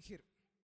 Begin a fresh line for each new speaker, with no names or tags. here